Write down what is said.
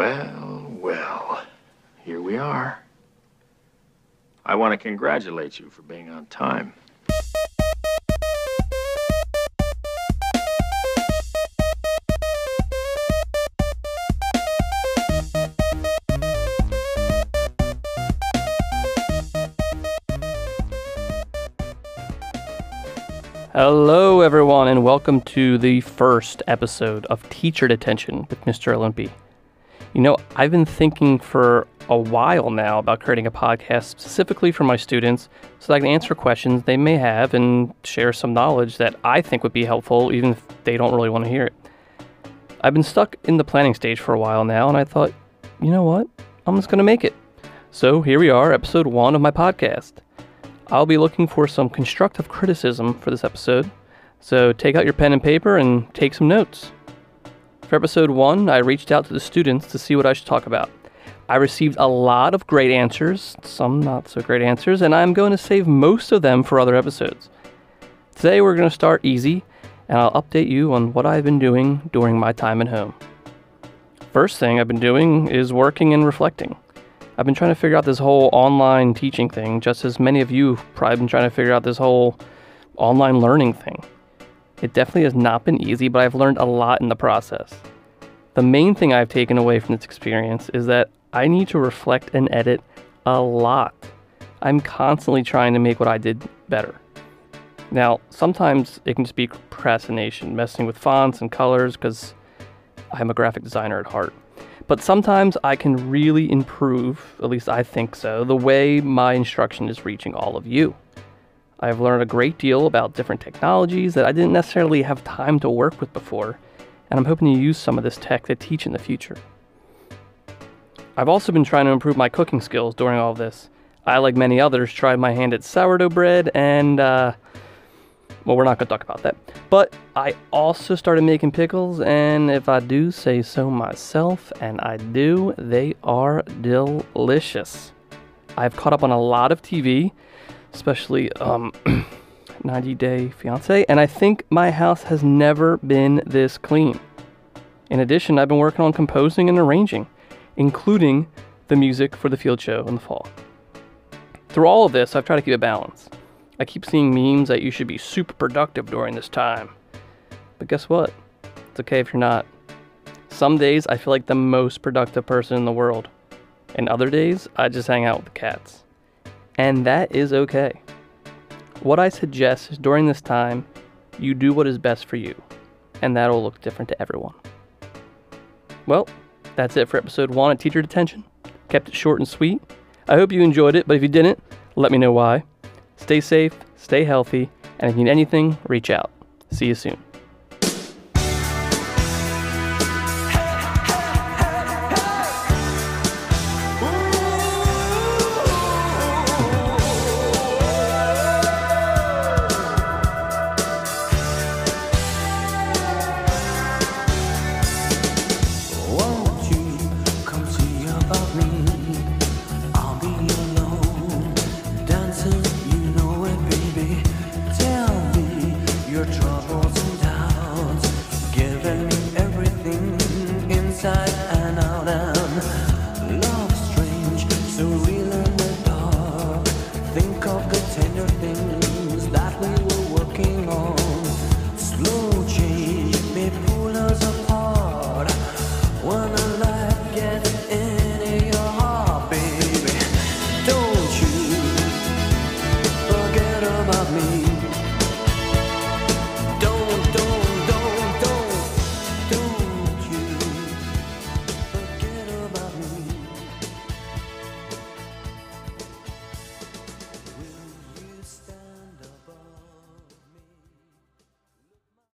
Well, well, here we are. I want to congratulate you for being on time. Hello, everyone, and welcome to the first episode of Teacher Detention with Mr. Olympi. You know, I've been thinking for a while now about creating a podcast specifically for my students so that I can answer questions they may have and share some knowledge that I think would be helpful, even if they don't really want to hear it. I've been stuck in the planning stage for a while now, and I thought, you know what? I'm just going to make it. So here we are, episode one of my podcast. I'll be looking for some constructive criticism for this episode, so take out your pen and paper and take some notes. For episode one, I reached out to the students to see what I should talk about. I received a lot of great answers, some not so great answers, and I'm going to save most of them for other episodes. Today, we're going to start easy, and I'll update you on what I've been doing during my time at home. First thing I've been doing is working and reflecting. I've been trying to figure out this whole online teaching thing, just as many of you have probably been trying to figure out this whole online learning thing. It definitely has not been easy, but I've learned a lot in the process. The main thing I've taken away from this experience is that I need to reflect and edit a lot. I'm constantly trying to make what I did better. Now, sometimes it can just be procrastination, messing with fonts and colors, because I'm a graphic designer at heart. But sometimes I can really improve, at least I think so, the way my instruction is reaching all of you. I've learned a great deal about different technologies that I didn't necessarily have time to work with before, and I'm hoping to use some of this tech to teach in the future. I've also been trying to improve my cooking skills during all this. I, like many others, tried my hand at sourdough bread and, uh, well, we're not going to talk about that. But I also started making pickles, and if I do say so myself, and I do, they are delicious. I've caught up on a lot of TV, especially um, 90 Day Fiance, and I think my house has never been this clean. In addition, I've been working on composing and arranging, including the music for the field show in the fall. Through all of this, I've tried to keep a balance. I keep seeing memes that you should be super productive during this time. But guess what? It's okay if you're not. Some days I feel like the most productive person in the world, and other days I just hang out with the cats. And that is okay. What I suggest is during this time, you do what is best for you, and that'll look different to everyone. Well, that's it for episode one of Teacher Detention. Kept it short and sweet. I hope you enjoyed it, but if you didn't, let me know why. Stay safe, stay healthy, and if you need anything, reach out. See you soon. Your troubles and doubts, giving me everything inside